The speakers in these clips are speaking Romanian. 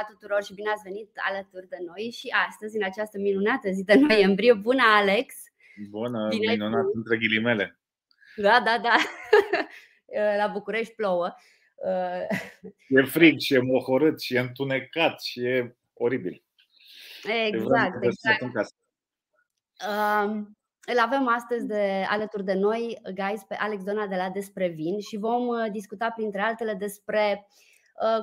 dimineața tuturor și bine ați venit alături de noi și astăzi, în această minunată zi de noiembrie. Bună, Alex! Bună, bine minunat între ghilimele. Da, da, da. La București plouă. E frig și e mohorât și e întunecat și e oribil. Exact, exact. Um, îl avem astăzi de, alături de noi, guys, pe Alex Dona de la Despre Vin și vom uh, discuta, printre altele, despre uh,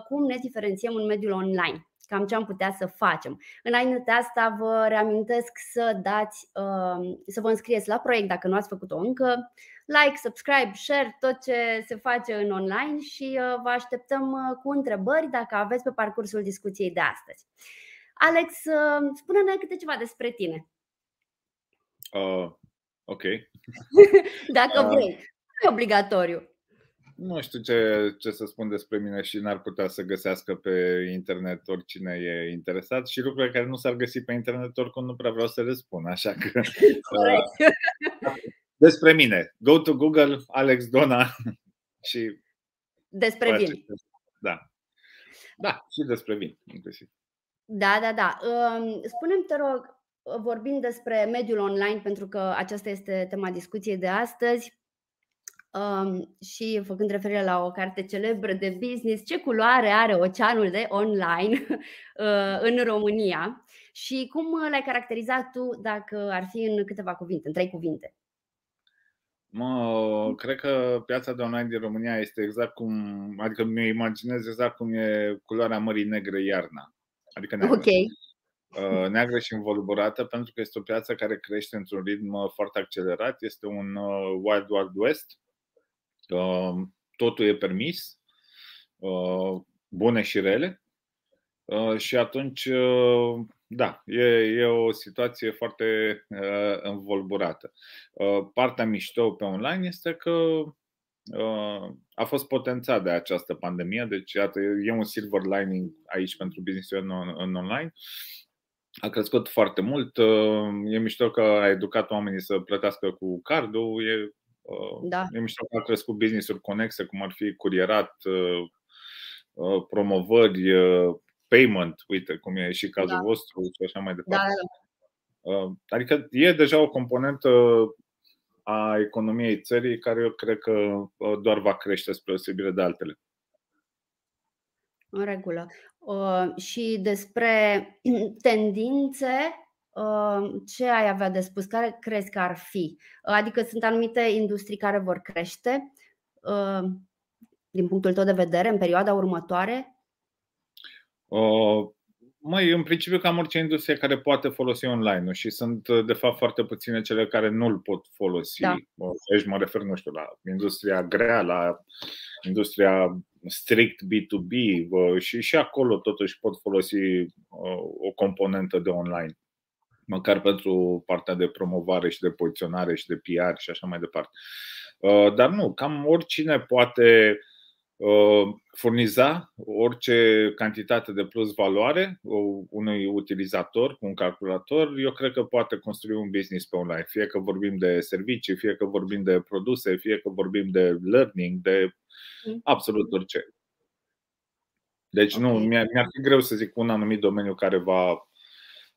cum ne diferențiem în mediul online cam ce am putea să facem. Înainte de asta vă reamintesc să dați, uh, să vă înscrieți la proiect dacă nu ați făcut-o încă, like, subscribe, share, tot ce se face în online și vă așteptăm cu întrebări dacă aveți pe parcursul discuției de astăzi. Alex, spune-ne câte ceva despre tine. Uh, ok. Dacă uh, vrei. E obligatoriu. Nu știu ce, ce să spun despre mine și n-ar putea să găsească pe internet oricine e interesat și lucrurile care nu s-ar găsi pe internet oricum nu prea vreau să le spun, așa că... Uh, despre mine. Go to Google, Alex Dona și... Despre vin. Da. Da, și despre vin, inclusiv. Da, da, da. Spune-mi, te rog, vorbind despre mediul online, pentru că aceasta este tema discuției de astăzi, um, și făcând referire la o carte celebră de business, ce culoare are oceanul de online uh, în România și cum l-ai caracterizat tu dacă ar fi în câteva cuvinte, în trei cuvinte? Mă, cred că piața de online din România este exact cum, adică mi imaginez exact cum e culoarea Mării Negre iarna. Adică neagră. Ok. Uh, neagră și învolburată pentru că este o piață care crește într-un ritm uh, foarte accelerat. Este un uh, Wild Wild West. Totul e permis, bune și rele. Și atunci, da, e, e o situație foarte învolburată. Partea mișto pe online este că a fost potențat de această pandemie, deci iată, e un silver lining aici pentru business în, în online a crescut foarte mult. Uh, e mișto că a educat oamenii să plătească cu cardul. E, uh, da. e mișto că a crescut business-uri conexe, cum ar fi curierat, uh, promovări, payment, uite cum e și cazul da. vostru și așa mai departe. Da, da. Adică e deja o componentă a economiei țării care eu cred că doar va crește spre osebire de altele. În regulă. Uh, și despre tendințe, uh, ce ai avea de spus? Care crezi că ar fi? Adică sunt anumite industrii care vor crește, uh, din punctul tău de vedere, în perioada următoare? Mai, în principiu, cam orice industrie care poate folosi online și sunt, de fapt, foarte puține cele care nu îl pot folosi. Da. Aici mă refer, nu știu, la industria grea, la industria strict B2B și și acolo totuși pot folosi o componentă de online măcar pentru partea de promovare și de poziționare și de PR și așa mai departe. Dar nu, cam oricine poate furniza orice cantitate de plus valoare unui utilizator cu un calculator, eu cred că poate construi un business pe online. Fie că vorbim de servicii, fie că vorbim de produse, fie că vorbim de learning, de Mm. absolut orice. Deci okay. nu, mi-ar, mi-ar fi greu să zic un anumit domeniu care va,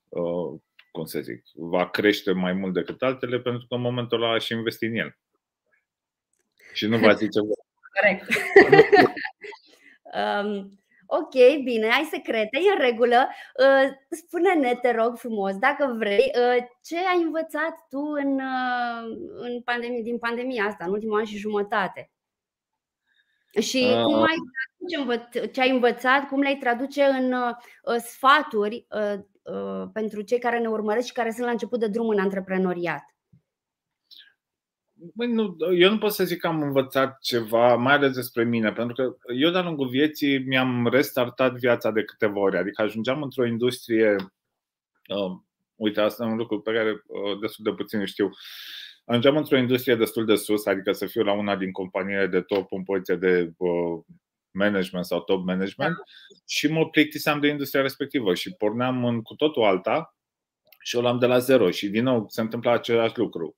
uh, cum să zic, va crește mai mult decât altele, pentru că în momentul ăla și investi în el. Și nu va zice. Corect. um, ok, bine, ai secrete, e în regulă. Uh, spune-ne, te rog frumos, dacă vrei, uh, ce ai învățat tu în, uh, în pandemie, din pandemia asta, în ultimul an și jumătate? Și uh, cum ai ce ai învățat, cum le-ai traduce în uh, sfaturi uh, uh, pentru cei care ne urmăresc și care sunt la început de drum în antreprenoriat? Băi, nu, eu nu pot să zic că am învățat ceva, mai ales despre mine, pentru că eu de-a lungul vieții mi-am restartat viața de câteva ori. Adică ajungeam într-o industrie, uh, uite, asta e un lucru pe care uh, destul de puțin știu. Uh, ajungeam într-o industrie destul de sus, adică să fiu la una din companiile de top în poziție de uh, management sau top management da. și mă plictiseam de industria respectivă și porneam în cu totul alta și o luam de la zero și din nou se întâmpla același lucru.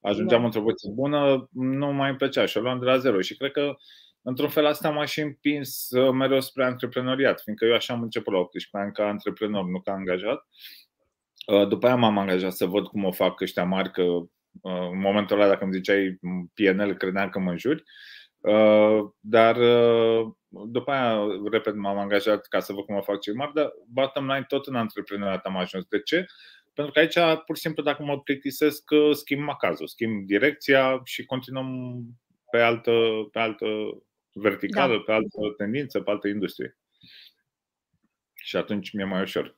Ajungeam da. într-o poziție bună, nu mai îmi plăcea și o luam de la zero și cred că într-un fel asta m-a și împins mereu spre antreprenoriat, fiindcă eu așa am început la 18 ani ca antreprenor, nu ca angajat. După aia m-am angajat să văd cum o fac ăștia mari, că în momentul ăla, dacă îmi ziceai PNL, credeam că mă înjuri. Dar după aia, repet, m-am angajat ca să văd cum o fac cei mari, dar bottom line tot în antreprenoriat am ajuns. De ce? Pentru că aici, pur și simplu, dacă mă plictisesc, schimb macazul, schimb direcția și continuăm pe altă, pe altă verticală, da. pe altă tendință, pe altă industrie. Și atunci mi-e mai ușor.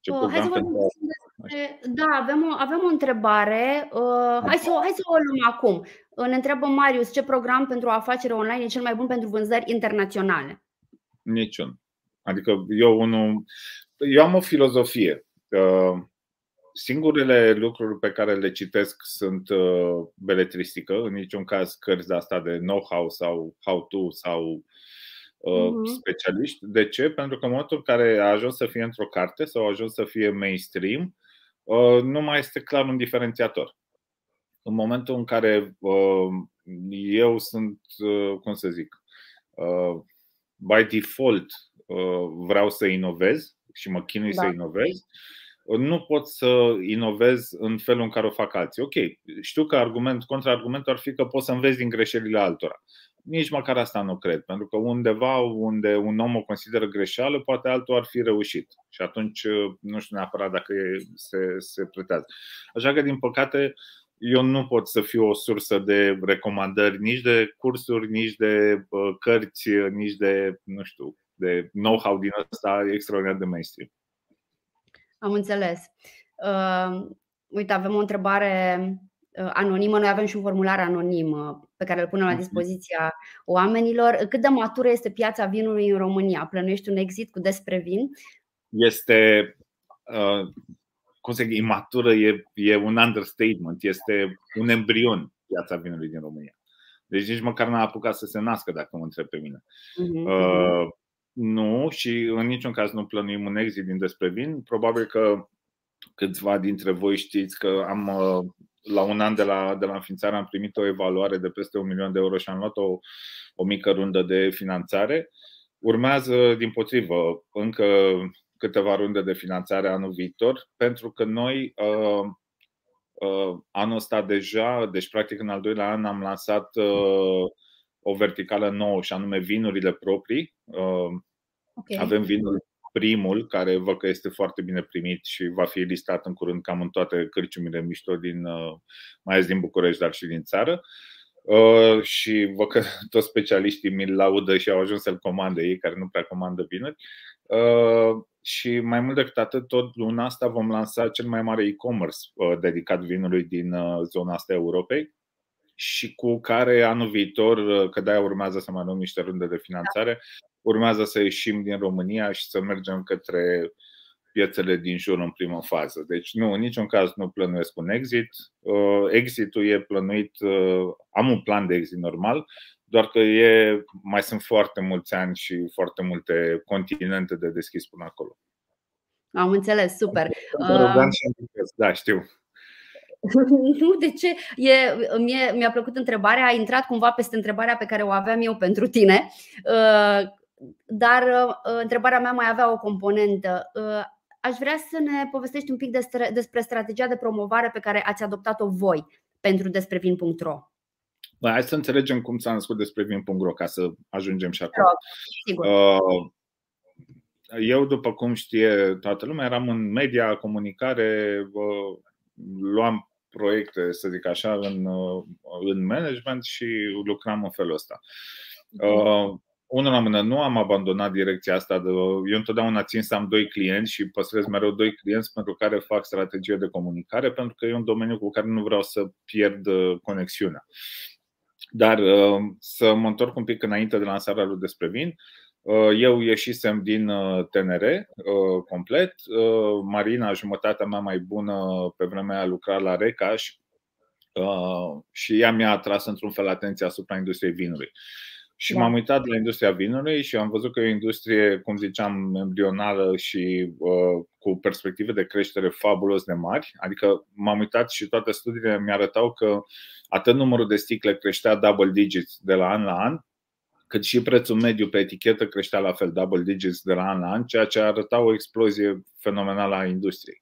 Ce uh, hai să vorbim despre... Da, avem o, avem o întrebare. Uh, hai, să, hai să o luăm acum. Ne întreabă Marius ce program pentru afacere online e cel mai bun pentru vânzări internaționale? Niciun. Adică eu unul. Eu am o filozofie. Uh, singurele lucruri pe care le citesc sunt uh, beletristică, în niciun caz cărți de asta de know-how sau how-to sau uh, specialiști. De ce? Pentru că în momentul în care a ajuns să fie într-o carte sau a ajuns să fie mainstream, uh, nu mai este clar un diferențiator. În momentul în care uh, eu sunt, uh, cum să zic, uh, by default uh, vreau să inovez și mă chinui da. să inovez, nu pot să inovez în felul în care o fac alții. Ok, știu că argument, contraargumentul ar fi că poți să înveți din greșelile altora. Nici măcar asta nu cred, pentru că undeva unde un om o consideră greșeală, poate altul ar fi reușit. Și atunci nu știu neapărat dacă se, se pretează. Așa că, din păcate, eu nu pot să fiu o sursă de recomandări nici de cursuri, nici de cărți, nici de, nu știu, de know-how din ăsta extraordinar de mainstream. Am înțeles. Uh, uite, avem o întrebare uh, anonimă. Noi avem și un formular anonim uh, pe care îl punem la mhm. dispoziția oamenilor. Cât de matură este piața vinului în România? Plănuiești un exit cu despre vin? Este, uh, cum să zic, imatură e, e un understatement. Este un embrion piața vinului din România. Deci nici măcar n-a apucat să se nască, dacă mă întreb pe mine. Uh-huh. Uh, nu, și în niciun caz nu plănuim un exit din despre vin. Probabil că câțiva dintre voi știți că am uh, la un an de la, de la înființare am primit o evaluare de peste un milion de euro și am luat o, o mică rundă de finanțare. Urmează, din potrivă, încă câteva runde de finanțare anul viitor, pentru că noi uh, uh, anul ăsta deja, deci practic în al doilea an am lansat uh, o verticală nouă și anume vinurile proprii. Uh, okay. Avem vinul primul, care văd că este foarte bine primit și va fi listat în curând cam în toate cârciumile mișto din, uh, mai ales din București, dar și din țară. Uh, și văd că toți specialiștii mi-l laudă și au ajuns să-l comande ei, care nu prea comandă vinuri. Și mai mult decât atât, tot luna asta vom lansa cel mai mare e-commerce dedicat vinului din zona asta Europei și cu care anul viitor, că de-aia urmează să mai luăm niște runde de finanțare, urmează să ieșim din România și să mergem către piețele din jur în primă fază. Deci nu, în niciun caz nu plănuiesc un exit. Uh, exitul e plănuit, uh, am un plan de exit normal, doar că e, mai sunt foarte mulți ani și foarte multe continente de deschis până acolo. Am înțeles, super. Uh... Da, știu. Nu, de ce? E, mie, mi-a plăcut întrebarea, a intrat cumva peste întrebarea pe care o aveam eu pentru tine. Uh, dar uh, întrebarea mea mai avea o componentă. Uh, aș vrea să ne povestești un pic despre, despre strategia de promovare pe care ați adoptat-o voi pentru desprevin.ro. Hai să înțelegem cum s-a născut despre vin.ro ca să ajungem și acolo. Uh, eu, după cum știe toată lumea, eram în media, comunicare, luam proiecte, să zic așa, în, în management și lucram în felul ăsta. Uh, unul la mână, nu am abandonat direcția asta. De, eu întotdeauna țin să am doi clienți și păstrez mereu doi clienți pentru care fac strategie de comunicare, pentru că e un domeniu cu care nu vreau să pierd conexiunea. Dar să mă întorc un pic înainte de lansarea lui despre vin, eu ieșisem din TNR complet. Marina, jumătatea mea mai bună pe vremea aia, lucra la Recaș și ea mi-a atras într-un fel atenția asupra industriei vinului. Și da. m-am uitat la industria vinului și am văzut că e o industrie, cum ziceam, embrională și uh, cu perspective de creștere fabulos de mari. Adică m-am uitat și toate studiile mi-arătau că atât numărul de sticle creștea double digits de la an la an, cât și prețul mediu pe etichetă creștea la fel, double digits de la an la an, ceea ce arăta o explozie fenomenală a industriei.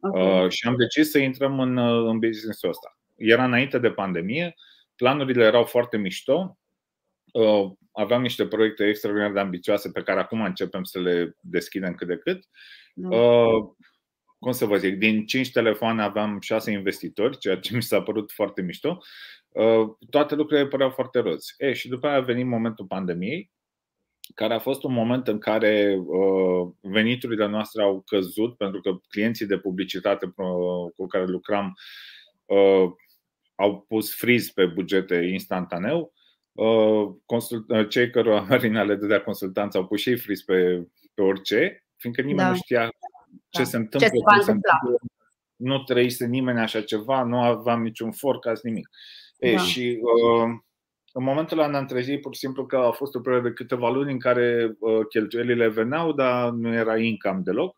Okay. Uh, și am decis să intrăm în, uh, în business-ul ăsta. Era înainte de pandemie, planurile erau foarte mișto, uh, aveam niște proiecte extraordinar de ambițioase pe care acum începem să le deschidem cât de cât. Da. Uh, cum să vă zic, din 5 telefoane aveam 6 investitori, ceea ce mi s-a părut foarte mișto. Uh, toate lucrurile păreau foarte roz. E, și după aia a venit momentul pandemiei, care a fost un moment în care uh, veniturile noastre au căzut pentru că clienții de publicitate cu care lucram uh, au pus friz pe bugete instantaneu. Cei care Marina le dădea consultanță au pus și friz pe, pe orice, fiindcă nimeni da. nu știa ce da. se întâmplă. Ce se se întâmplă. Nu trăise nimeni așa ceva, nu aveam niciun forecast, nimic. Da. E, și uh, în momentul ăla ne-am trezit pur și simplu că a fost o perioadă de câteva luni în care uh, cheltuielile veneau, dar nu era income deloc.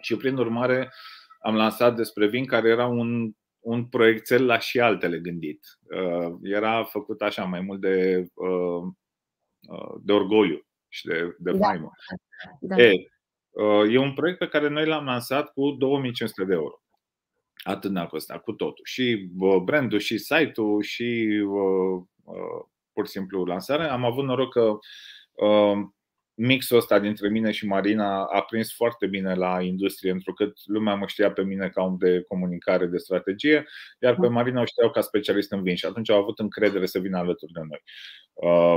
Și prin urmare am lansat despre vin, care era un, un proiectel la și altele gândit. Uh, era făcut așa mai mult de, uh, uh de orgoliu și de, de da. faimă. Da. E, uh, e un proiect pe care noi l-am lansat cu 2500 de euro. Atât ne-a costat, cu totul. Și brandul, și site-ul, și pur și simplu lansarea. Am avut noroc că mixul ăsta dintre mine și Marina a prins foarte bine la industrie, întrucât lumea mă știa pe mine ca om de comunicare, de strategie, iar pe Marina o știau ca specialist în vin și atunci au avut încredere să vină alături de noi.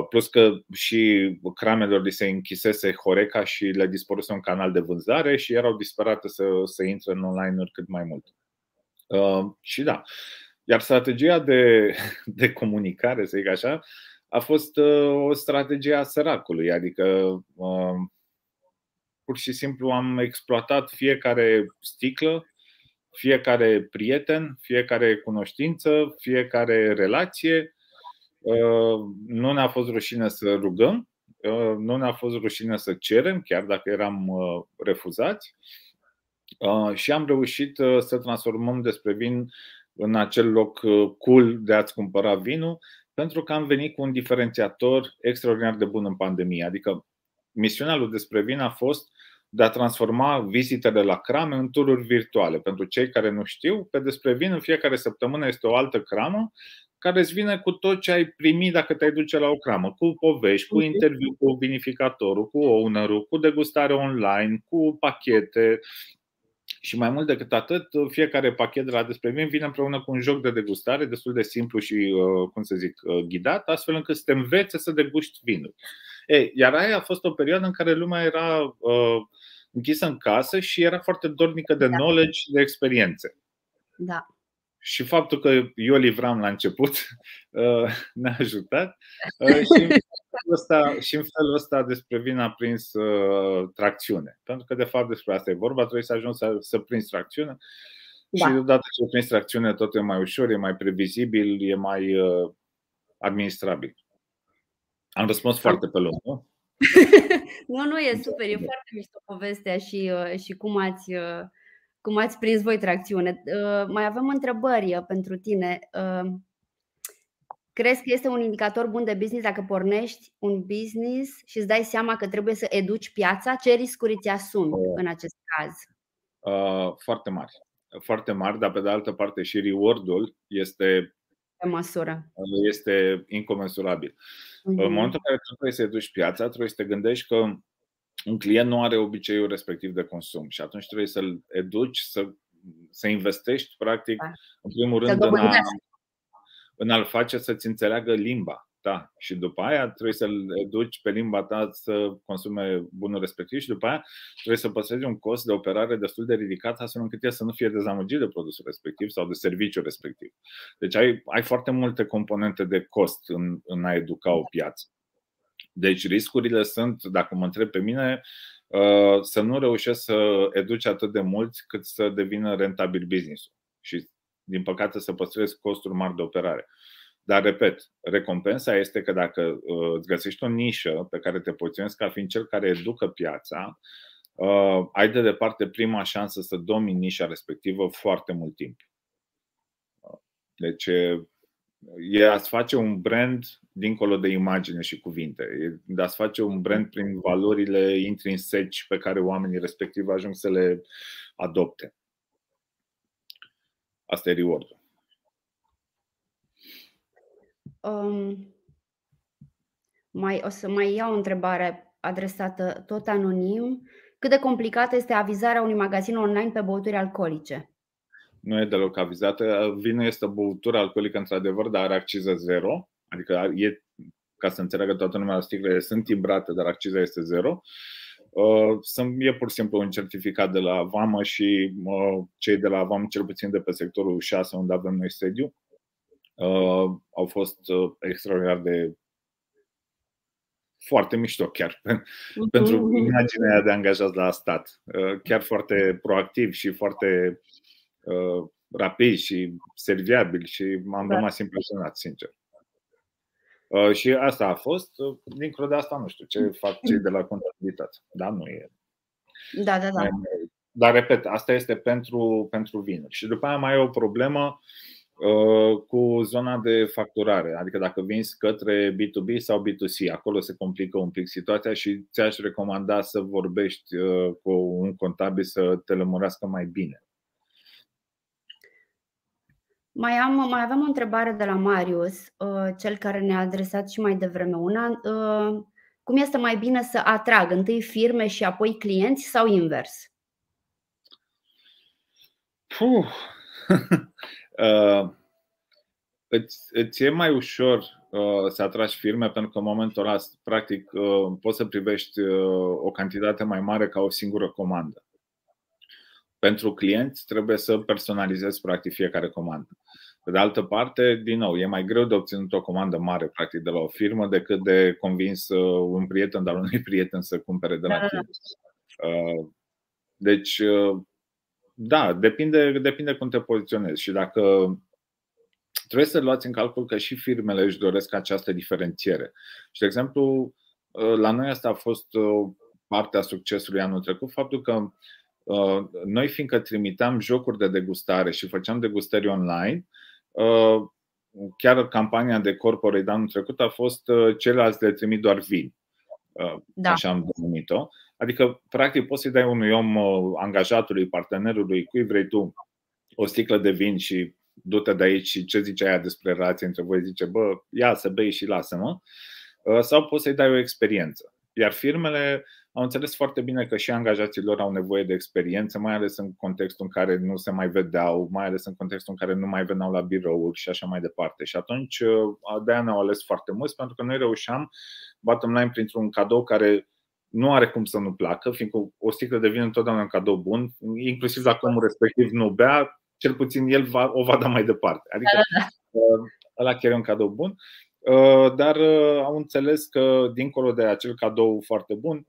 Plus că și cramelor li se închisese Horeca și le dispăruse un canal de vânzare și erau disperate să, să intre în online-uri cât mai mult. Uh, și da. Iar strategia de, de comunicare, să zic așa, a fost uh, o strategie a săracului, adică uh, pur și simplu am exploatat fiecare sticlă, fiecare prieten, fiecare cunoștință, fiecare relație. Nu ne-a fost rușine să rugăm, nu ne-a fost rușine să cerem, chiar dacă eram refuzați. Uh, și am reușit uh, să transformăm despre vin în acel loc uh, cool de a-ți cumpăra vinul, pentru că am venit cu un diferențiator extraordinar de bun în pandemie. Adică misiunea lui despre vin a fost de a transforma vizitele la crame în tururi virtuale. Pentru cei care nu știu, pe despre vin în fiecare săptămână este o altă cramă care îți vine cu tot ce ai primit dacă te-ai duce la o cramă, cu povești, cu interviu cu vinificatorul, cu ownerul, cu degustare online, cu pachete, și mai mult decât atât, fiecare pachet de la despre vin vine împreună cu un joc de degustare destul de simplu și, uh, cum să zic, uh, ghidat, astfel încât să te învețe să deguști vinul. Ei, iar aia a fost o perioadă în care lumea era uh, închisă în casă și era foarte dornică de da. knowledge, de experiențe. Da. Și faptul că eu livram la început uh, ne-a ajutat uh, și, în felul ăsta, și în felul ăsta despre vin a prins uh, tracțiune. Pentru că de fapt despre asta e vorba, trebuie să ajungi să, să prinzi tracțiune da. și odată ce prinzi tracțiune tot e mai ușor, e mai previzibil, e mai administrabil. Am răspuns foarte pe loc, nu? nu, nu, e super, e foarte mișto povestea și, și cum ați cum ați prins voi tracțiune. Uh, mai avem întrebări uh, pentru tine. Uh, crezi că este un indicator bun de business dacă pornești un business și îți dai seama că trebuie să educi piața? Ce riscuri ți asumi în acest caz? Foarte mari. Foarte mari, dar pe de altă parte și reward-ul este pe măsură. Este incomensurabil. Uh-huh. În mhm. momentul în care trebuie să educi piața, trebuie să te gândești că un client nu are obiceiul respectiv de consum și atunci trebuie să-l educi să, să investești, practic, da. în primul rând, în a, în a-l face să-ți înțeleagă limba. Da. Și după aia trebuie să-l educi pe limba ta să consume bunul respectiv și după aia trebuie să păstrezi un cost de operare destul de ridicat astfel încât el să nu fie dezamăgit de produsul respectiv sau de serviciul respectiv. Deci ai, ai foarte multe componente de cost în, în a educa o piață. Deci riscurile sunt, dacă mă întreb pe mine, uh, să nu reușești să educi atât de mulți cât să devină rentabil business și, din păcate, să păstrezi costuri mari de operare. Dar, repet, recompensa este că dacă uh, îți găsești o nișă pe care te poziționezi ca fiind cel care educă piața, uh, ai de departe prima șansă să domini nișa respectivă foarte mult timp. Deci, e a-ți face un brand dincolo de imagine și cuvinte. E a-ți face un brand prin valorile intrinseci pe care oamenii respectiv ajung să le adopte. Asta e reward Um, mai, o să mai iau o întrebare adresată tot anonim. Cât de complicată este avizarea unui magazin online pe băuturi alcoolice? Nu e deloc avizată. Vinul este o băutură alcoolică într-adevăr, dar are acciză zero. Adică e, ca să înțeleagă toată lumea, sticlele sunt tibrate, dar acciza este zero. Uh, e pur și simplu un certificat de la VAMA și uh, cei de la VAMA, cel puțin de pe sectorul 6, unde avem noi sediu, uh, au fost uh, extraordinar de foarte mișto chiar uh-huh. pentru imaginea de angajat la stat. Uh, chiar foarte proactiv și foarte uh, rapid și serviabil și m-am da. rămas impresionat, sincer. Uh, și asta a fost. Uh, dincolo de asta, nu știu ce fac cei de la contabilitate. Da, nu e. Da, da, da. Dar, repet, asta este pentru, pentru vinuri. Și după aia mai e o problemă uh, cu zona de facturare. Adică dacă vinzi către B2B sau B2C, acolo se complică un pic situația și ți-aș recomanda să vorbești cu un contabil să te lămurească mai bine. Mai, am, mai avem o întrebare de la Marius, uh, cel care ne-a adresat și mai devreme una. Uh, cum este mai bine să atrag întâi firme și apoi clienți sau invers? Puh. uh, îți, îți e mai ușor uh, să atragi firme pentru că în momentul ăla, practic, uh, poți să privești uh, o cantitate mai mare ca o singură comandă. Pentru clienți trebuie să personalizezi practic fiecare comandă. Pe de altă parte, din nou, e mai greu de obținut o comandă mare practic de la o firmă decât de convins uh, un prieten dar unui prieten să cumpere de la da, tine. Uh, deci, uh, da, depinde, depinde cum te poziționezi și dacă trebuie să luați în calcul că și firmele își doresc această diferențiere. Și, de exemplu, la noi asta a fost partea succesului anul trecut, faptul că noi, fiindcă trimiteam jocuri de degustare și făceam degustări online, Uh, chiar campania de corporate de anul trecut a fost uh, ceilalți de trimit doar vin. Uh, da. Așa am denumit-o. Adică, practic, poți să-i dai unui om angajatului, partenerului, cui vrei tu, o sticlă de vin și du-te de aici și ce zice aia despre relație între voi, zice, bă, ia să bei și lasă-mă. Sau poți să-i dai o experiență. Iar firmele au înțeles foarte bine că și angajații lor au nevoie de experiență, mai ales în contextul în care nu se mai vedeau, mai ales în contextul în care nu mai veneau la birouri și așa mai departe. Și atunci uh, de aia ne-au ales foarte mulți, pentru că noi reușeam, bottom line, printr-un cadou care nu are cum să nu placă, fiindcă o sticlă de vin întotdeauna un cadou bun, inclusiv dacă omul respectiv nu bea, cel puțin el va, o va da mai departe. Adică da, da. Uh, ăla chiar e un cadou bun. Uh, dar au înțeles că, dincolo de acel cadou foarte bun,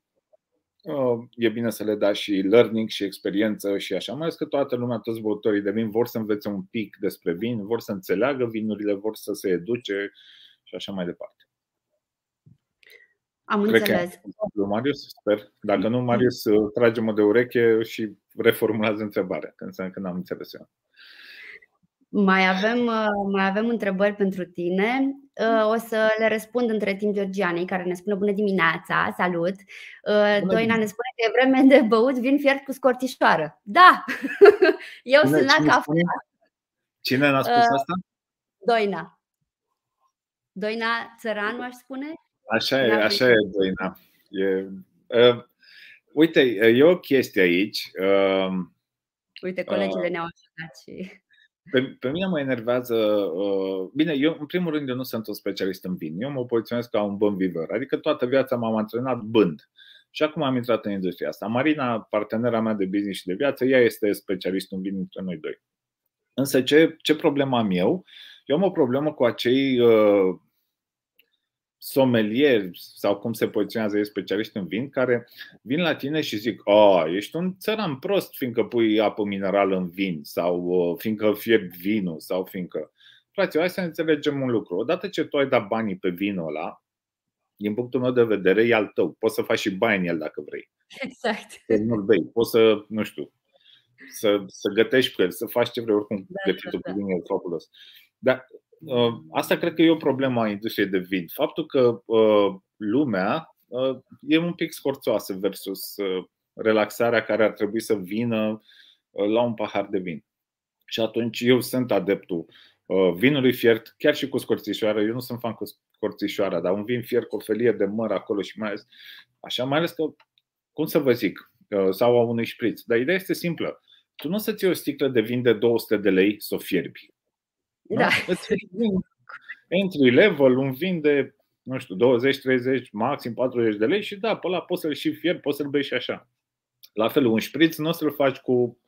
Uh, e bine să le dai și learning și experiență și așa, mai ales că toată lumea, toți băutorii de vin vor să învețe un pic despre vin, vor să înțeleagă vinurile, vor să se educe și așa mai departe. Am Cred înțeles. Că, Marius, sper. Dacă nu, Marius, uh, trage-mă de ureche și reformulează întrebarea, când înseamnă că n-am înțeles eu. Mai avem, uh, mai avem întrebări pentru tine. Uh, o să le răspund între timp Georgianei, care ne spune bună dimineața, salut. Uh, bună Doina ne spune că e vreme de băut vin fiert cu scorțișoară. Da, eu cine, sunt la cafea. Cine n-a spus uh, asta? Doina. Doina Țăranu, aș spune? Așa e, așa e, Doina. E, uh, uite, e o chestie aici. Uh, Uite, colegile uh, ne-au ajutat și... Pe, pe mine mă enervează. Uh, bine, eu, în primul rând, eu nu sunt un specialist în vin. Eu mă poziționez ca un bun vivăr. Adică toată viața m-am antrenat bând. Și acum am intrat în industria asta. Marina, partenera mea de business și de viață, ea este specialist în vin între noi doi. Însă ce, ce problemă am eu? Eu am o problemă cu acei uh, somelieri sau cum se poziționează ei specialiști în vin, care vin la tine și zic, oh, ești un țăran prost fiindcă pui apă minerală în vin sau uh, fiindcă fierbi vinul sau fiindcă... frate, hai să înțelegem un lucru. Odată ce tu ai dat banii pe vinul ăla, din punctul meu de vedere, e al tău. Poți să faci și bani în el dacă vrei. Exact. Nu-l bei. Poți să, nu știu, să, să gătești cu el, să faci ce vrei, oricum da, gătitul da, da. cu vin e fabulos. Dar uh, asta cred că e o problemă a industriei de vin. Faptul că uh, lumea uh, e un pic scorțoasă versus uh, relaxarea care ar trebui să vină uh, la un pahar de vin. Și atunci eu sunt adeptul uh, vinului fiert, chiar și cu scorțișoara. Eu nu sunt fan cu scorțișoara, dar un vin fiert cu o felie de măr acolo și mai ales, așa, mai ales că, cum să vă zic, uh, sau a unui șpriț. Dar ideea este simplă. Tu nu o să-ți iei o sticlă de vin de 200 de lei să o fierbi. Da. Entry level, un vin de, nu știu, 20, 30, maxim 40 de lei și da, pe ăla poți să-l și fierbi, poți să-l bei și așa. La fel, un șpriț nu o să-l faci cu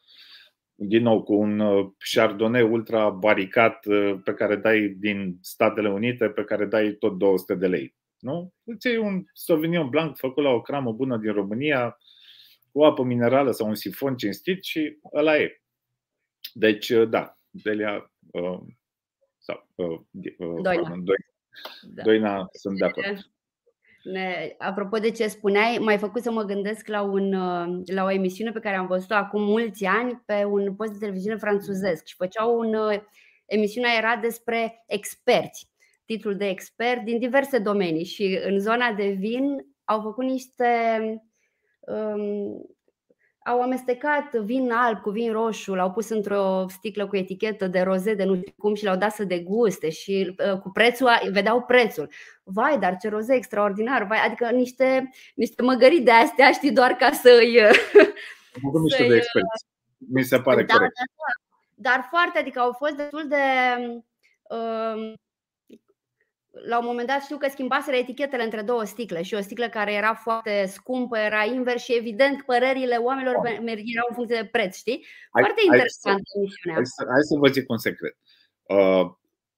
din nou cu un uh, Chardonnay ultra baricat uh, pe care dai din Statele Unite, pe care dai tot 200 de lei. Nu? Îți iei un Sauvignon Blanc făcut la o cramă bună din România, cu apă minerală sau un sifon cinstit și ăla e. Deci, uh, da, Delia uh, sau uh, Doina. Doina, da. Doina sunt de acord. Ne, apropo de ce spuneai, m-ai făcut să mă gândesc la, un, uh, la o emisiune pe care am văzut-o acum mulți ani pe un post de televiziune franțuzesc și făceau un. Uh, emisiunea era despre experți, titlul de expert din diverse domenii și în zona de vin au făcut niște um, au amestecat vin alb cu vin roșu, l-au pus într-o sticlă cu etichetă de roze de nu știu cum și l-au dat să deguste și uh, cu prețul, vedeau prețul. Vai, dar ce roze extraordinar, vai, adică niște, niște măgării de astea, știi, doar ca să-i... Am niște de experți. Mi se pare da, corect. Da, da. Dar foarte, adică au fost destul de uh, la un moment dat știu că schimbaseră etichetele între două sticle și o sticlă care era foarte scumpă era invers și evident părerile oamenilor oh. erau în funcție de preț, știi? Foarte hai, interesant hai, hai, să, hai să vă zic un secret. Uh,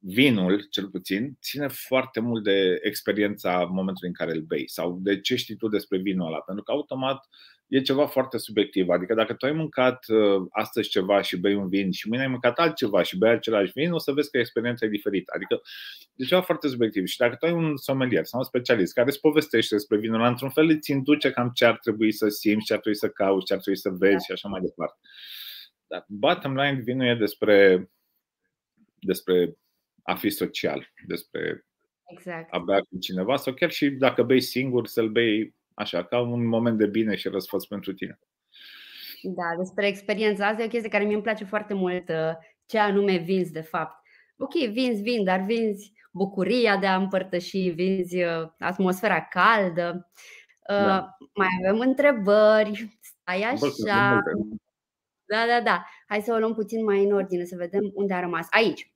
vinul, cel puțin, ține foarte mult de experiența momentului în care îl bei sau de ce știi tu despre vinul ăla. Pentru că automat e ceva foarte subiectiv. Adică dacă tu ai mâncat uh, astăzi ceva și bei un vin și mâine ai mâncat altceva și bei același vin, o să vezi că experiența e diferită. Adică e ceva foarte subiectiv. Și dacă tu ai un sommelier sau un specialist care îți povestește despre vinul ăla, într-un fel îți induce cam ce ar trebui să simți, ce ar trebui să cauți, ce ar trebui să vezi da. și așa mai departe. Dar bottom line, vinul e despre, despre a fi social, despre exact. a bea cu cineva sau chiar și dacă bei singur, să-l bei așa, ca un moment de bine și răsfăț pentru tine. Da, despre experiența asta e o chestie care mi îmi place foarte mult uh, ce anume vinzi de fapt. Ok, vinzi, vin, dar vinzi bucuria de a împărtăși, vinzi uh, atmosfera caldă. Uh, da. Mai avem întrebări. Stai așa. Da, da, da. Hai să o luăm puțin mai în ordine, să vedem unde a rămas. Aici.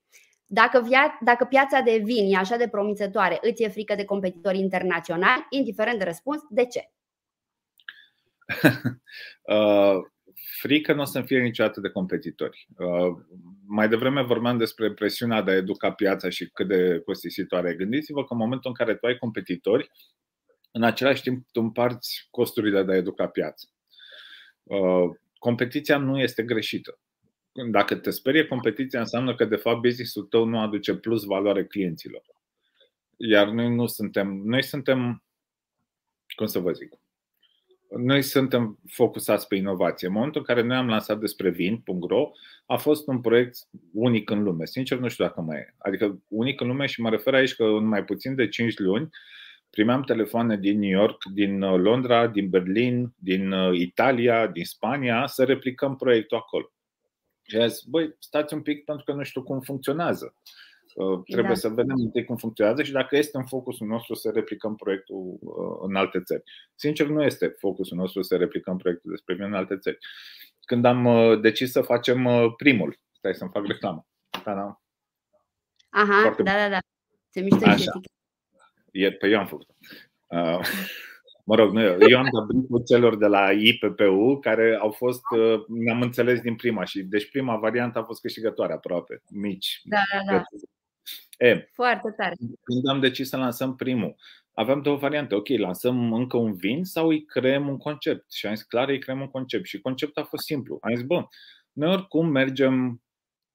Dacă, via, dacă piața de vin e așa de promițătoare, îți e frică de competitori internaționali, indiferent de răspuns, de ce? uh, frică nu o să fie niciodată de competitori. Uh, mai devreme vorbeam despre presiunea de a educa piața și cât de costisitoare. Gândiți-vă că în momentul în care tu ai competitori, în același timp tu împarți costurile de a educa piața. Uh, competiția nu este greșită dacă te sperie competiția, înseamnă că de fapt businessul tău nu aduce plus valoare clienților. Iar noi nu suntem, noi suntem, cum să vă zic, noi suntem focusați pe inovație. În momentul în care noi am lansat despre vin.ro, a fost un proiect unic în lume. Sincer, nu știu dacă mai e. Adică unic în lume și mă refer aici că în mai puțin de 5 luni primeam telefoane din New York, din uh, Londra, din Berlin, din uh, Italia, din Spania să replicăm proiectul acolo. Și a zis, băi, stați un pic pentru că nu știu cum funcționează. Uh, trebuie da. să vedem întâi cum funcționează și dacă este în focusul nostru să replicăm proiectul uh, în alte țări. Sincer, nu este focusul nostru să replicăm proiectul despre vin în alte țări. Când am uh, decis să facem primul, stai să-mi fac reclamă. Da, da. Aha, Foarte da, da, da. Se mișcă și e, Pe eu am făcut. Uh, Mă rog, nu, eu am dat brieful celor de la IPPU care au fost, uh, ne-am înțeles din prima și deci prima variantă a fost câștigătoare aproape, mici. Da, da, da. E, Foarte tare. Când am decis să lansăm primul, aveam două variante. Ok, lansăm încă un vin sau îi creăm un concept? Și am zis, clar, îi creăm un concept. Și conceptul a fost simplu. Am zis, bă, noi oricum mergem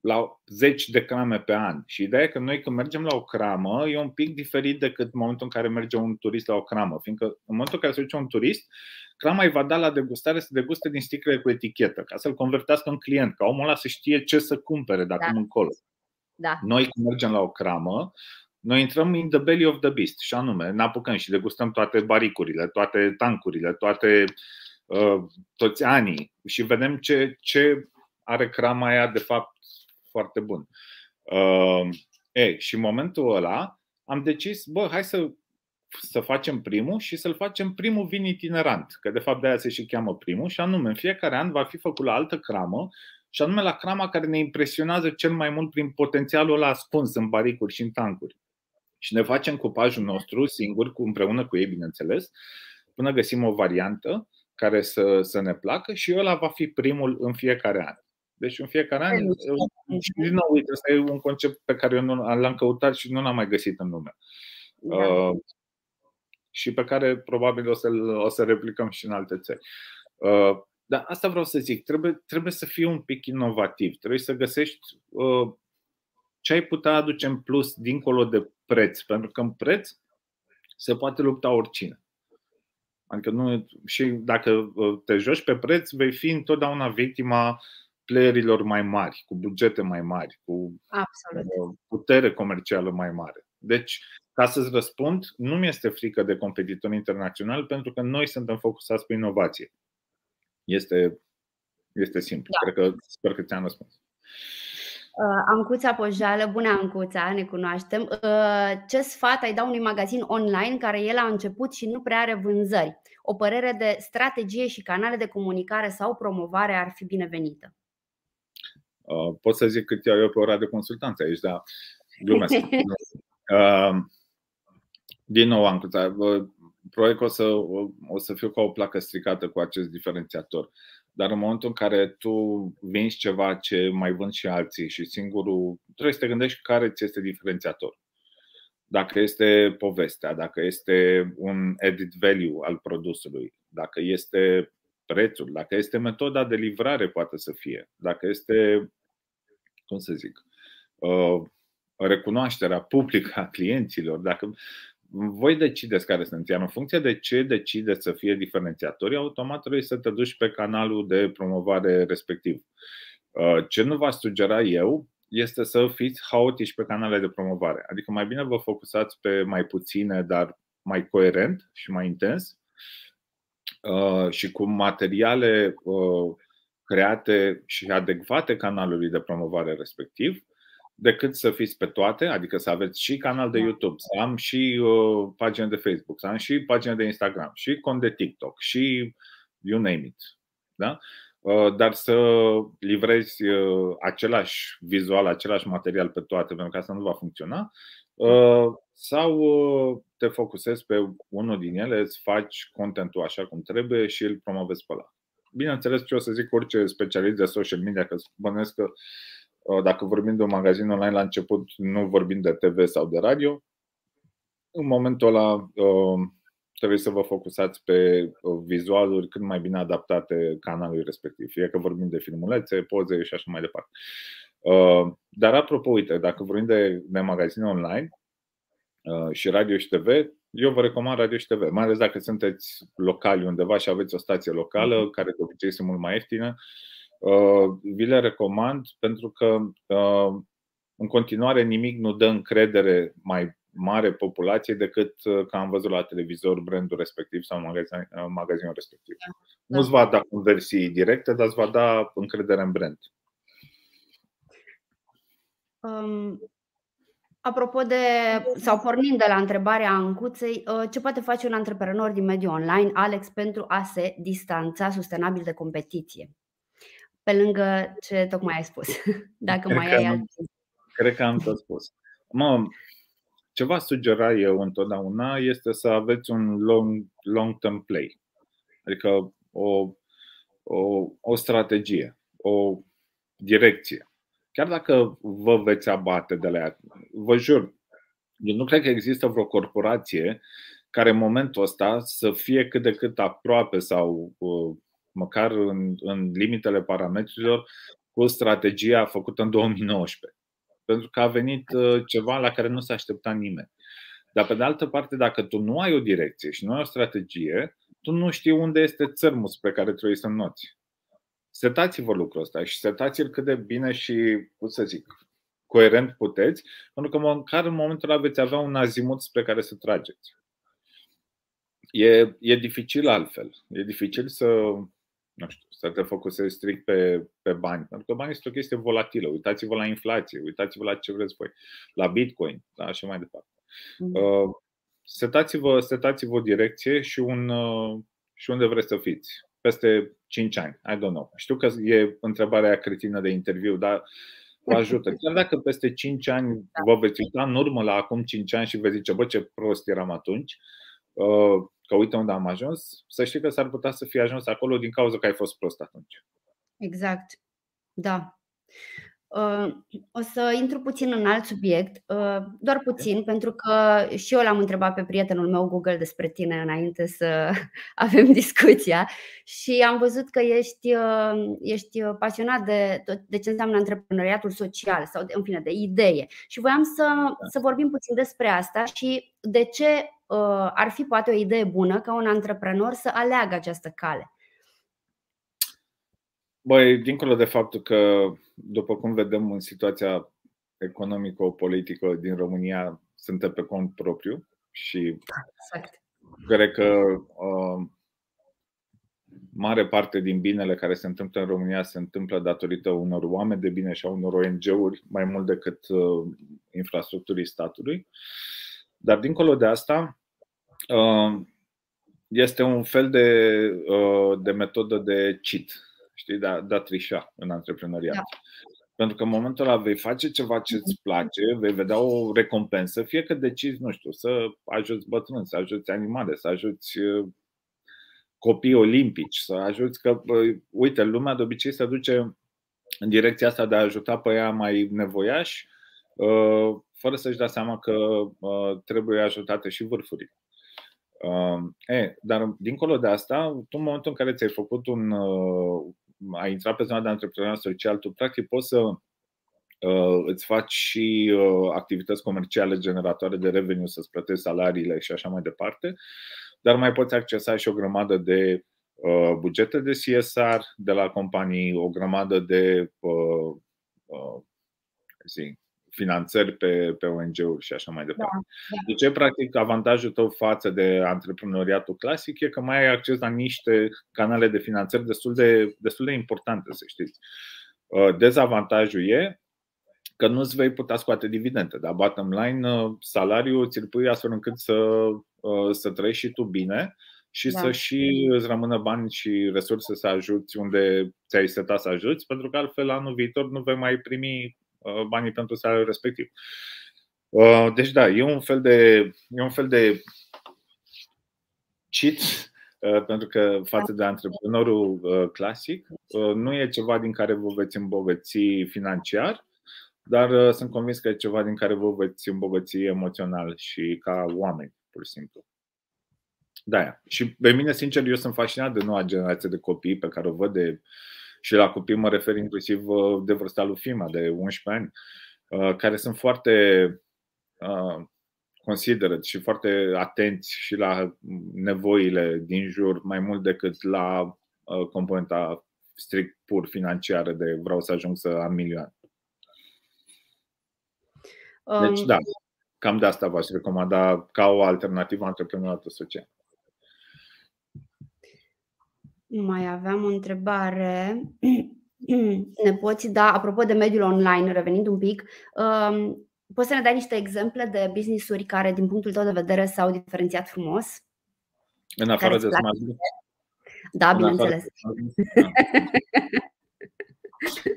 la zeci de crame pe an. Și ideea e că noi când mergem la o cramă e un pic diferit decât momentul în care merge un turist la o cramă. Fiindcă în momentul în care se duce un turist, crama îi va da la degustare să deguste din sticlele cu etichetă, ca să-l convertească în client, ca omul ăla să știe ce să cumpere de acum da. încolo. Da. Noi când mergem la o cramă, noi intrăm in the belly of the beast și anume ne apucăm și degustăm toate baricurile, toate tancurile, toate uh, toți anii și vedem ce, ce are crama aia de fapt foarte bun. Uh, e, și în momentul ăla am decis, bă, hai să, să facem primul și să-l facem primul vin itinerant, că de fapt de aia se și cheamă primul și anume în fiecare an va fi făcut la altă cramă și anume la crama care ne impresionează cel mai mult prin potențialul ăla ascuns în baricuri și în tancuri. Și ne facem cupajul nostru singur, cu, împreună cu ei, bineînțeles, până găsim o variantă care să, să ne placă și ăla va fi primul în fiecare an. Deci în fiecare an, și din nou, uite, ăsta e un concept pe care eu nu, l-am căutat și nu l-am mai găsit în lume. Da. Uh, și pe care probabil o să, o să replicăm și în alte țări. Uh, dar asta vreau să zic, trebuie, trebuie să fii un pic inovativ, trebuie să găsești uh, ce ai putea aduce în plus dincolo de preț, pentru că în preț se poate lupta oricine. Adică nu, și dacă uh, te joci pe preț, vei fi întotdeauna victima playerilor mai mari, cu bugete mai mari, cu Absolut. Uh, putere comercială mai mare. Deci, ca să-ți răspund, nu mi este frică de competitori internaționali pentru că noi suntem focusați pe inovație. Este, este simplu. Da. Cred că sper că ți-am răspuns. Uh, Ancuța Pojală, bună Ancuța, ne cunoaștem. Uh, ce sfat ai da unui magazin online care el a început și nu prea are vânzări? O părere de strategie și canale de comunicare sau promovare ar fi binevenită. Uh, pot să zic cât iau eu pe ora de consultanță aici, dar glumesc. uh, din nou, Ancuța, probabil că o să, o să fiu ca o placă stricată cu acest diferențiator. Dar în momentul în care tu vinzi ceva ce mai vând și alții și singurul, trebuie să te gândești care ți este diferențiator. Dacă este povestea, dacă este un edit value al produsului, dacă este prețul, dacă este metoda de livrare, poate să fie, dacă este, cum să zic, uh, recunoașterea publică a clienților, dacă voi decideți care sunt, iar în funcție de ce decideți să fie diferențiatorii, automat trebuie să te duci pe canalul de promovare respectiv. Uh, ce nu v-aș sugera eu este să fiți haotici pe canalele de promovare. Adică mai bine vă focusați pe mai puține, dar mai coerent și mai intens uh, și cu materiale uh, create și adecvate canalului de promovare respectiv decât să fiți pe toate, adică să aveți și canal de da. YouTube, să am și uh, pagină de Facebook, să am și pagină de Instagram, și cont de TikTok, și you name it. Da? Uh, dar să livrezi uh, același vizual, același material pe toate, pentru că asta nu va funcționa, uh, sau uh, te focusezi pe unul din ele, îți faci contentul așa cum trebuie și îl promovezi pe ăla. Bineînțeles, ce o să zic orice specialist de social media, că bănuiesc că Uh, dacă vorbim de un magazin online la început, nu vorbim de TV sau de radio. În momentul ăla uh, trebuie să vă focusați pe uh, vizualuri cât mai bine adaptate canalului respectiv, fie că vorbim de filmulețe, poze și așa mai departe. Dar apropo, uite, dacă vorbim de, de magazine online și radio și TV, eu vă recomand radio și TV, mai ales dacă sunteți locali undeva și aveți o stație locală, mhm. care de obicei sunt mult mai ieftină. Uh, vi le recomand pentru că uh, în continuare nimic nu dă încredere mai mare populației decât uh, că am văzut la televizor brandul respectiv sau magazin, magazinul respectiv. Da. Nu-ți va da conversii directe, dar îți va da încredere în brand. Um, apropo de, sau pornind de la întrebarea Ancuței, ce poate face un antreprenor din mediul online, Alex, pentru a se distanța sustenabil de competiție? pe lângă ce tocmai ai spus. Dacă cred mai ai am, Cred că am tot spus. Mă, ce v sugera eu întotdeauna este să aveți un long, long-term play. Adică o, o, o strategie, o direcție. Chiar dacă vă veți abate de la ea, vă jur, eu nu cred că există vreo corporație care în momentul ăsta să fie cât de cât aproape sau uh, măcar în, în limitele parametrilor, cu strategia făcută în 2019. Pentru că a venit uh, ceva la care nu s-a așteptat nimeni. Dar pe de altă parte, dacă tu nu ai o direcție și nu ai o strategie, tu nu știi unde este țărmul pe care trebuie să înnoți. Setați-vă lucrul ăsta și setați-l cât de bine și, cum să zic, coerent puteți, pentru că măcar în momentul ăla veți avea un azimut spre care să trageți. E, e dificil altfel. E dificil să, nu știu, să te focusezi strict pe, pe bani. Pentru că banii sunt o chestie volatilă. Uitați-vă la inflație, uitați-vă la ce vreți voi, la Bitcoin, da, și mai departe. Mm. Uh, setați-vă, setați-vă o direcție și, un, uh, și unde vreți să fiți. Peste 5 ani, I don't know. Știu că e întrebarea cretină de interviu, dar vă ajută. Chiar dacă peste 5 ani vă veți uita în urmă la acum 5 ani și veți zice, bă, ce prost eram atunci, uh, că uite unde am ajuns, să știi că s-ar putea să fie ajuns acolo din cauza că ai fost prost atunci. Exact. Da. Uh, o să intru puțin în alt subiect, uh, doar puțin, pentru că și eu l-am întrebat pe prietenul meu Google despre tine înainte să avem discuția și am văzut că ești, uh, ești pasionat de, de ce înseamnă antreprenoriatul social sau, de, în fine, de idee. Și voiam să, da. să vorbim puțin despre asta și de ce ar fi poate o idee bună ca un antreprenor să aleagă această cale. Băi, dincolo de faptul că, după cum vedem în situația economico-politică din România, suntem pe cont propriu și exact. cred că uh, mare parte din binele care se întâmplă în România se întâmplă datorită unor oameni de bine și a unor ONG-uri mai mult decât uh, infrastructurii statului. Dar dincolo de asta, uh, este un fel de, uh, de metodă de cheat știi, de a, de a trișa în antreprenoriat. Da. Pentru că în momentul ăla vei face ceva ce îți mhm. place, vei vedea o recompensă, fie că decizi, nu știu, să ajuți bătrâni, să ajuți animale, să ajuți uh, copii olimpici, să ajuți că, uite, lumea de obicei se duce în direcția asta de a ajuta pe ea mai nevoiași, uh, fără să-și dea seama că uh, trebuie ajutate și vârfurile. E, dar dincolo de asta, tu în momentul în care ți-ai făcut un, ai intrat pe zona de antreprenoriat social, tu practic poți să uh, îți faci și uh, activități comerciale generatoare de revenue, să-ți plătești salariile și așa mai departe, dar mai poți accesa și o grămadă de uh, bugete de CSR de la companii, o grămadă de uh, uh, zi, finanțări pe, pe ONG-uri și așa mai departe. Da, da. Deci, practic, avantajul tău față de antreprenoriatul clasic e că mai ai acces la niște canale de finanțări destul de, destul de importante, să știți. Uh, dezavantajul e că nu îți vei putea scoate dividende, dar bottom line, uh, salariul ți-l pui astfel încât să, uh, să trăiești și tu bine și da. să și îți rămână bani și resurse să ajuți unde ți-ai setat să ajuți, pentru că altfel anul viitor nu vei mai primi Uh, banii pentru salariul respectiv. Uh, deci da, e un fel de, e un fel de cheat uh, pentru că față de antreprenorul clasic nu e ceva din care vă veți îmbogăți financiar, dar sunt convins că e ceva din care vă veți îmbogăți emoțional și ca oameni, pur și simplu. Da, și pe mine, sincer, eu sunt fascinat de noua generație de copii pe care o văd de și la copii mă refer inclusiv uh, de vârsta lui Fima, de 11 ani, uh, care sunt foarte uh, considerate și foarte atenți și la nevoile din jur mai mult decât la componenta strict pur financiară de vreau să ajung să am milioane. Deci um, da, cam de asta v-aș recomanda ca o alternativă antreprenoriatul social. Mai aveam o întrebare. Ne poți da, apropo de mediul online, revenind un pic, um, poți să ne dai niște exemple de business-uri care, din punctul tău de vedere, s-au diferențiat frumos? În afară de smart Da, bineînțeles.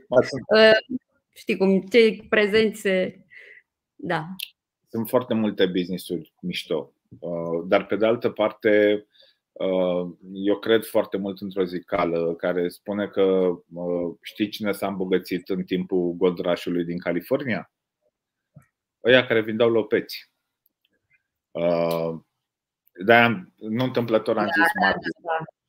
Uh, știi cum, ce prezenți se... Da. Sunt foarte multe business-uri mișto, uh, dar pe de altă parte Uh, eu cred foarte mult într-o zicală care spune că uh, știi cine s-a îmbogățit în timpul gold rush-ului din California? Ăia care vindeau lopeți. Uh, de nu întâmplător am da, zis da, Marvel. Da, da.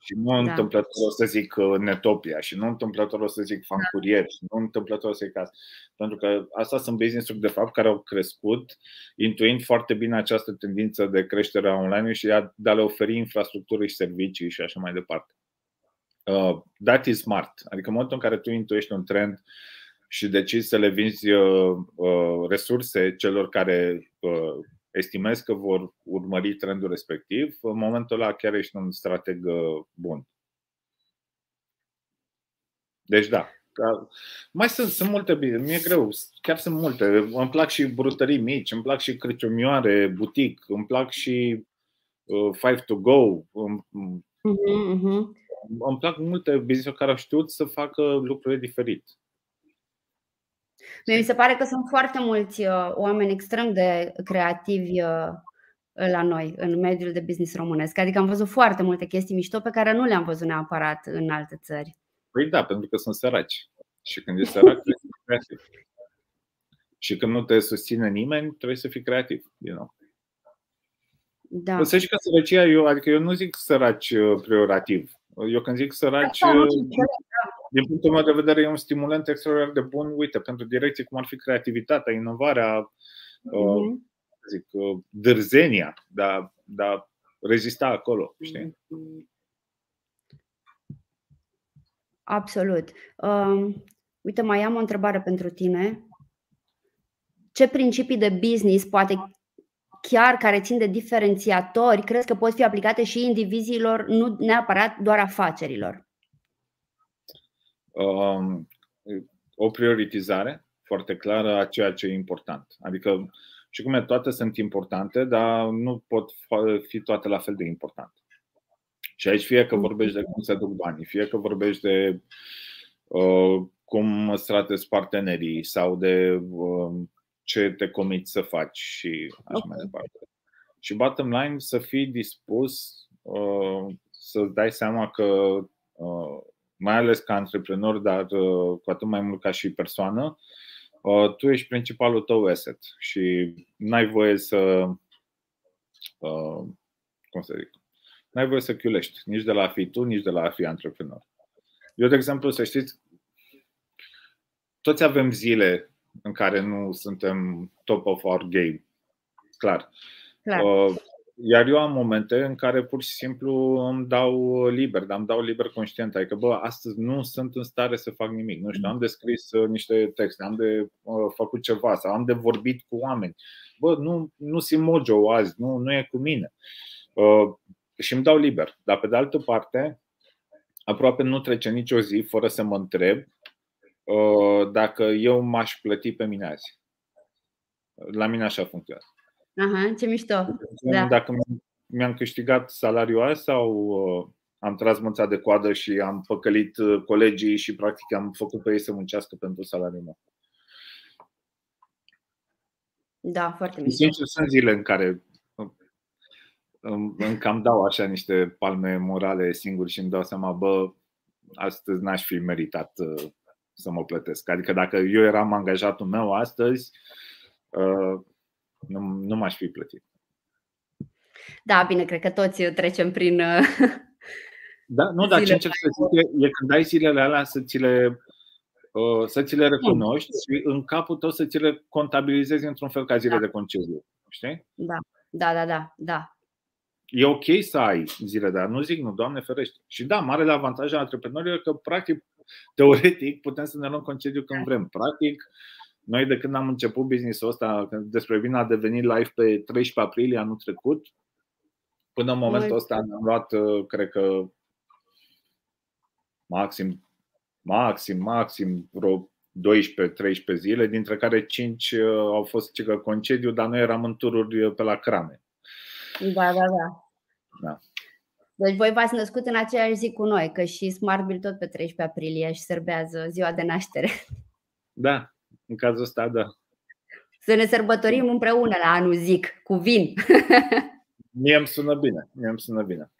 Și nu da. întâmplător o să zic uh, Netopia și nu întâmplător o să zic Fancurier da. și nu întâmplător o să zic asta. Pentru că asta sunt business-uri de fapt care au crescut intuind foarte bine această tendință de creștere a online și de a le oferi infrastructură și servicii și așa mai departe. Uh, that is smart. Adică în momentul în care tu intuiești un trend și decizi să le vinzi uh, uh, resurse celor care uh, estimezi că vor urmări trendul respectiv, în momentul ăla chiar ești un strateg uh, bun. Deci da. Mai sunt, sunt multe bine, mi-e greu, chiar sunt multe. Îmi plac și brutării mici, îmi plac și crăciumioare, butic, îmi plac și uh, Five to Go. Uh-huh, uh-huh. Îmi plac multe business care au știut să facă lucruri diferit. Mi se pare că sunt foarte mulți uh, oameni extrem de creativi uh, la noi, în mediul de business românesc. Adică am văzut foarte multe chestii mișto pe care nu le-am văzut neapărat în alte țări. Păi da, pentru că sunt săraci. Și când ești sărac, trebuie să fii creativ. Și când nu te susține nimeni, trebuie să fii creativ. You know? Da. Să știi că sărăcia, eu, adică eu nu zic săraci uh, priorativ. Eu când zic săraci, da, din punctul meu de vedere, e un stimulant extraordinar de bun, uite, pentru direcții cum ar fi creativitatea, inovarea, mm-hmm. zic, uh, dârzenia, de a, de a rezista acolo, știi? Absolut. Uh, uite, mai am o întrebare pentru tine. Ce principii de business, poate chiar care țin de diferențiatori, crezi că pot fi aplicate și indivizilor, nu neapărat doar afacerilor? Um, o prioritizare foarte clară a ceea ce e important. Adică, și cum e, toate sunt importante, dar nu pot fi toate la fel de importante. Și aici fie că vorbești de cum se duc banii, fie că vorbești de uh, cum stratezi partenerii sau de uh, ce te comiți să faci și așa okay. mai departe. Și bottom line, să fii dispus uh, să-ți dai seama că uh, mai ales ca antreprenor, dar uh, cu atât mai mult ca și persoană, uh, tu ești principalul tău asset și n-ai voie să, uh, cum să zic, n-ai voie să chiulești nici de la a fi tu, nici de la a fi antreprenor. Eu, de exemplu, să știți, toți avem zile în care nu suntem top of our game. Clar. Clar. Iar eu am momente în care pur și simplu îmi dau liber, dar îmi dau liber conștient. Adică, bă, astăzi nu sunt în stare să fac nimic. Nu știu, am de scris uh, niște texte, am de uh, făcut ceva sau am de vorbit cu oameni. Bă, nu, nu simt mojo azi, nu, nu e cu mine. Uh, și îmi dau liber. Dar pe de altă parte, aproape nu trece nicio zi fără să mă întreb uh, dacă eu m-aș plăti pe mine azi. La mine așa funcționează. Aha, ce mișto. Da. Dacă mi-am câștigat salariul azi sau uh, am tras mâța de coadă și am păcălit uh, colegii și practic am făcut pe ei să muncească pentru salariul meu. Da, foarte mișto. Sincer, sunt zile în care în cam dau așa niște palme morale singur și îmi dau seama, bă, astăzi n-aș fi meritat uh, să mă plătesc. Adică dacă eu eram angajatul meu astăzi, nu, nu m-aș fi plătit. Da, bine, cred că toți trecem prin. Da, nu, dar ce încerc să zic e, e când ai zilele alea să ți le, uh, să ți le recunoști și în capul tău să ți le contabilizezi într-un fel ca zile da. de concediu. Știi? Da, da, da, da. da. E ok să ai zile, dar nu zic nu, Doamne ferește. Și da, marele avantaj al antreprenorilor că, practic, teoretic, putem să ne luăm concediu când da. vrem. Practic, noi de când am început business-ul ăsta, despre vin a devenit live pe 13 aprilie anul trecut, până în momentul ăsta am luat, uh, cred că, maxim, maxim, maxim vreo 12-13 zile, dintre care 5 uh, au fost că concediu, dar noi eram în tururi uh, pe la crame. Da, da, da. da. Deci voi v-ați născut în aceeași zi cu noi, că și Smart Bill tot pe 13 aprilie și serbează ziua de naștere. Da, în cazul ăsta, da. Să ne sărbătorim împreună la anul, zic, cu vin. Mie îmi sună bine, mie îmi sună bine.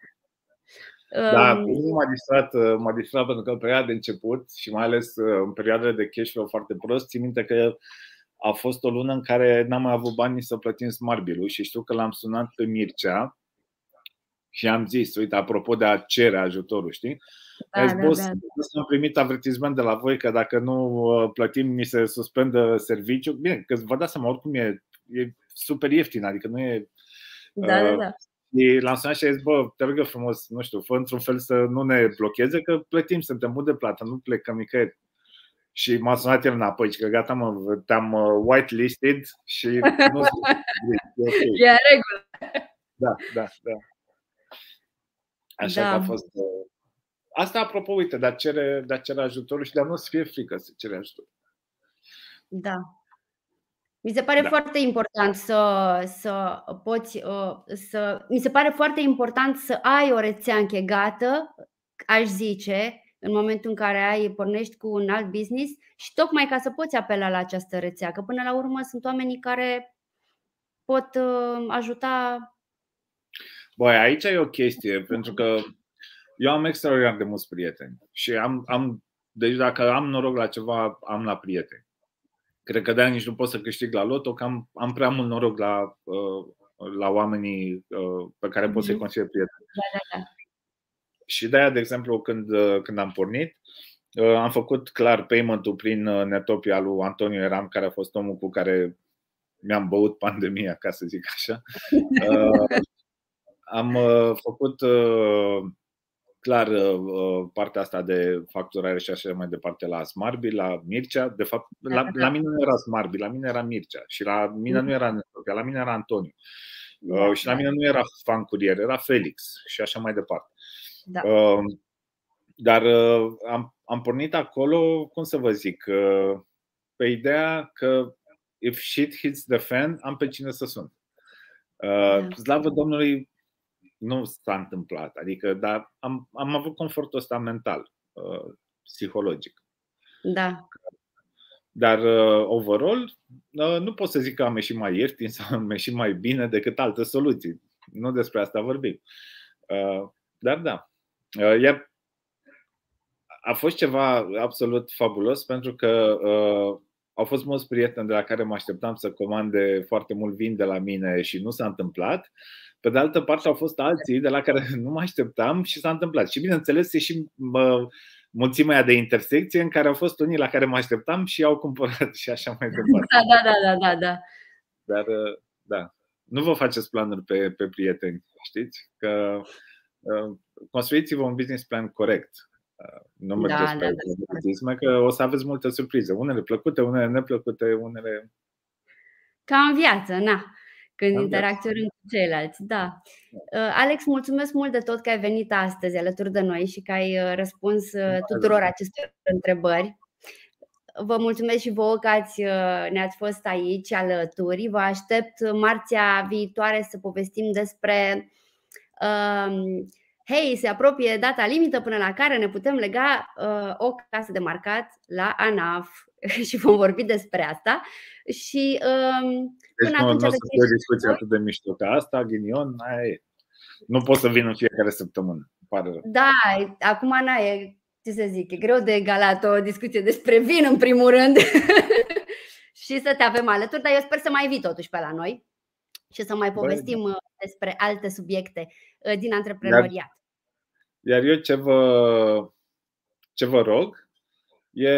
Da, um... m-a distrat, m-a distrat pentru că în perioada de început și mai ales uh, în perioadele de cash flow foarte prost, țin minte că a fost o lună în care n-am mai avut bani să plătim smart bill și știu că l-am sunat pe Mircea și am zis, uite, apropo de a cere ajutorul, știi? Da, da, boss, da, da. am primit avertisment de la voi că dacă nu uh, plătim, ni se suspendă serviciu. Bine, că vă dați seama, oricum e, e super ieftin, adică nu e... Da, uh, da, da. Și l-am sunat și a zis, bă, te rog frumos, nu știu, fă într-un fel să nu ne blocheze, că plătim, suntem mult de plată, nu plecăm nicăieri. Și m-a sunat el înapoi și că gata, mă, te-am uh, whitelisted și nu okay. E în regulă. Da, da, da. Așa da. că a fost... Uh, asta apropo, uite, de a cere, de a cere ajutorul și de a nu să fie frică să cere ajutor. Da. Mi se pare da. foarte important să, să poți uh, să. Mi se pare foarte important să ai o rețea închegată, aș zice, în momentul în care ai pornești cu un alt business și tocmai ca să poți apela la această rețea, că până la urmă sunt oamenii care pot uh, ajuta. Băi, aici e o chestie, pentru că eu am extraordinar de mulți prieteni și am, am deci dacă am noroc la ceva, am la prieteni. Cred că de-aia nici nu pot să câștig la loto, că am, am prea mult noroc la, uh, la oamenii uh, pe care pot să-i mhm. consider prieteni. Da, da, da. Și de aia, de exemplu, când, uh, când am pornit, uh, am făcut clar payment-ul prin uh, Netopia lui Antonio Eram, care a fost omul cu care mi-am băut pandemia, ca să zic așa. Am făcut clar partea asta de facturare și așa mai departe la Smartbi, la Mircea. De fapt, la, da, da. la mine nu era Smartbi, la mine era Mircea și la mine nu era Netopia, la mine era Antonio. Da, și la mine nu era fan curier, era Felix și așa mai departe. Da. Uh, dar uh, am, am pornit acolo, cum să vă zic, uh, pe ideea că if shit hits the fan, am pe cine să sun. Uh, da. Slavă Domnului, nu s-a întâmplat. Adică, dar am, am avut confortul ăsta mental, uh, psihologic. Da. Dar uh, overall, uh, nu pot să zic că am ieșit mai ieftin sau am ieșit mai bine decât alte soluții. Nu despre asta vorbim. Uh, dar da, Uh, iar a fost ceva absolut fabulos pentru că uh, au fost mulți prieteni de la care mă așteptam să comande foarte mult vin de la mine și nu s-a întâmplat. Pe de altă parte, au fost alții de la care nu mă așteptam și s-a întâmplat. Și bineînțeles, e și mă, mulțimea de intersecție în care au fost unii la care mă așteptam și au cumpărat și așa mai departe. Da, da, da, da, da. da. Dar, uh, da, nu vă faceți planuri pe, pe prieteni, știți? Că uh, construiți-vă un business plan corect. Uh, nu mergeți da, pe da, da. că o să aveți multe surprize. Unele plăcute, unele neplăcute, unele... Ca în viață, na. Când interacționăm cu ceilalți, da. Uh, Alex, mulțumesc mult de tot că ai venit astăzi alături de noi și că ai uh, răspuns tuturor acestor întrebări. Vă mulțumesc și vouă că ați, ne-ați fost aici alături. Vă aștept marțea viitoare să povestim despre uh, hei, se apropie data limită până la care ne putem lega uh, o casă de marcat la ANAF și vom vorbi despre asta. Și um, deci până nu, atunci nu o să fie o discuție atât de mișto ca asta, ghinion, ai, nu pot să vin în fiecare săptămână. Pare Da, acum Ana e, ce să zic, e greu de egalat o discuție despre vin în primul rând și să te avem alături, dar eu sper să mai vii totuși pe la noi și să mai povestim Băi, da. despre alte subiecte uh, din antreprenoriat. Iar eu ce vă, ce vă rog e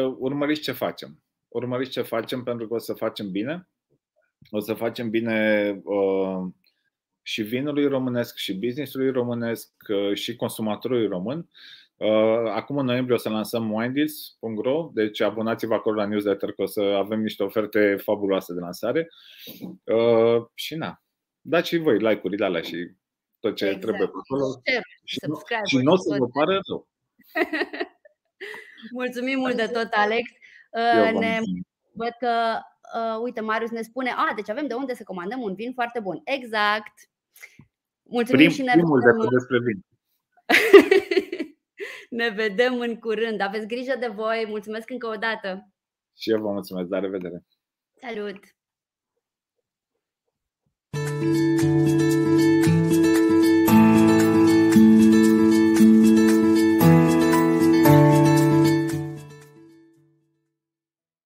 urmăriți ce facem. Urmăriți ce facem pentru că o să facem bine. O să facem bine uh, și vinului românesc, și businessului românesc, uh, și consumatorului român. Uh, acum în noiembrie o să lansăm winedeals.ro, deci abonați-vă acolo la newsletter că o să avem niște oferte fabuloase de lansare. Uh, și na, dați și voi like-urile alea și tot ce exact. trebuie pe acolo. Și, și nu o să vă pară rău. Mulțumim mult de tot, Alex. Uh, ne, văd că, uh, uite, Marius ne spune, a, deci avem de unde să comandăm un vin foarte bun. Exact. Mulțumim Prim, și ne primul vedem. despre vin. Ne vedem în curând. Aveți grijă de voi. Mulțumesc încă o dată. Și eu vă mulțumesc. La revedere. Salut! thank you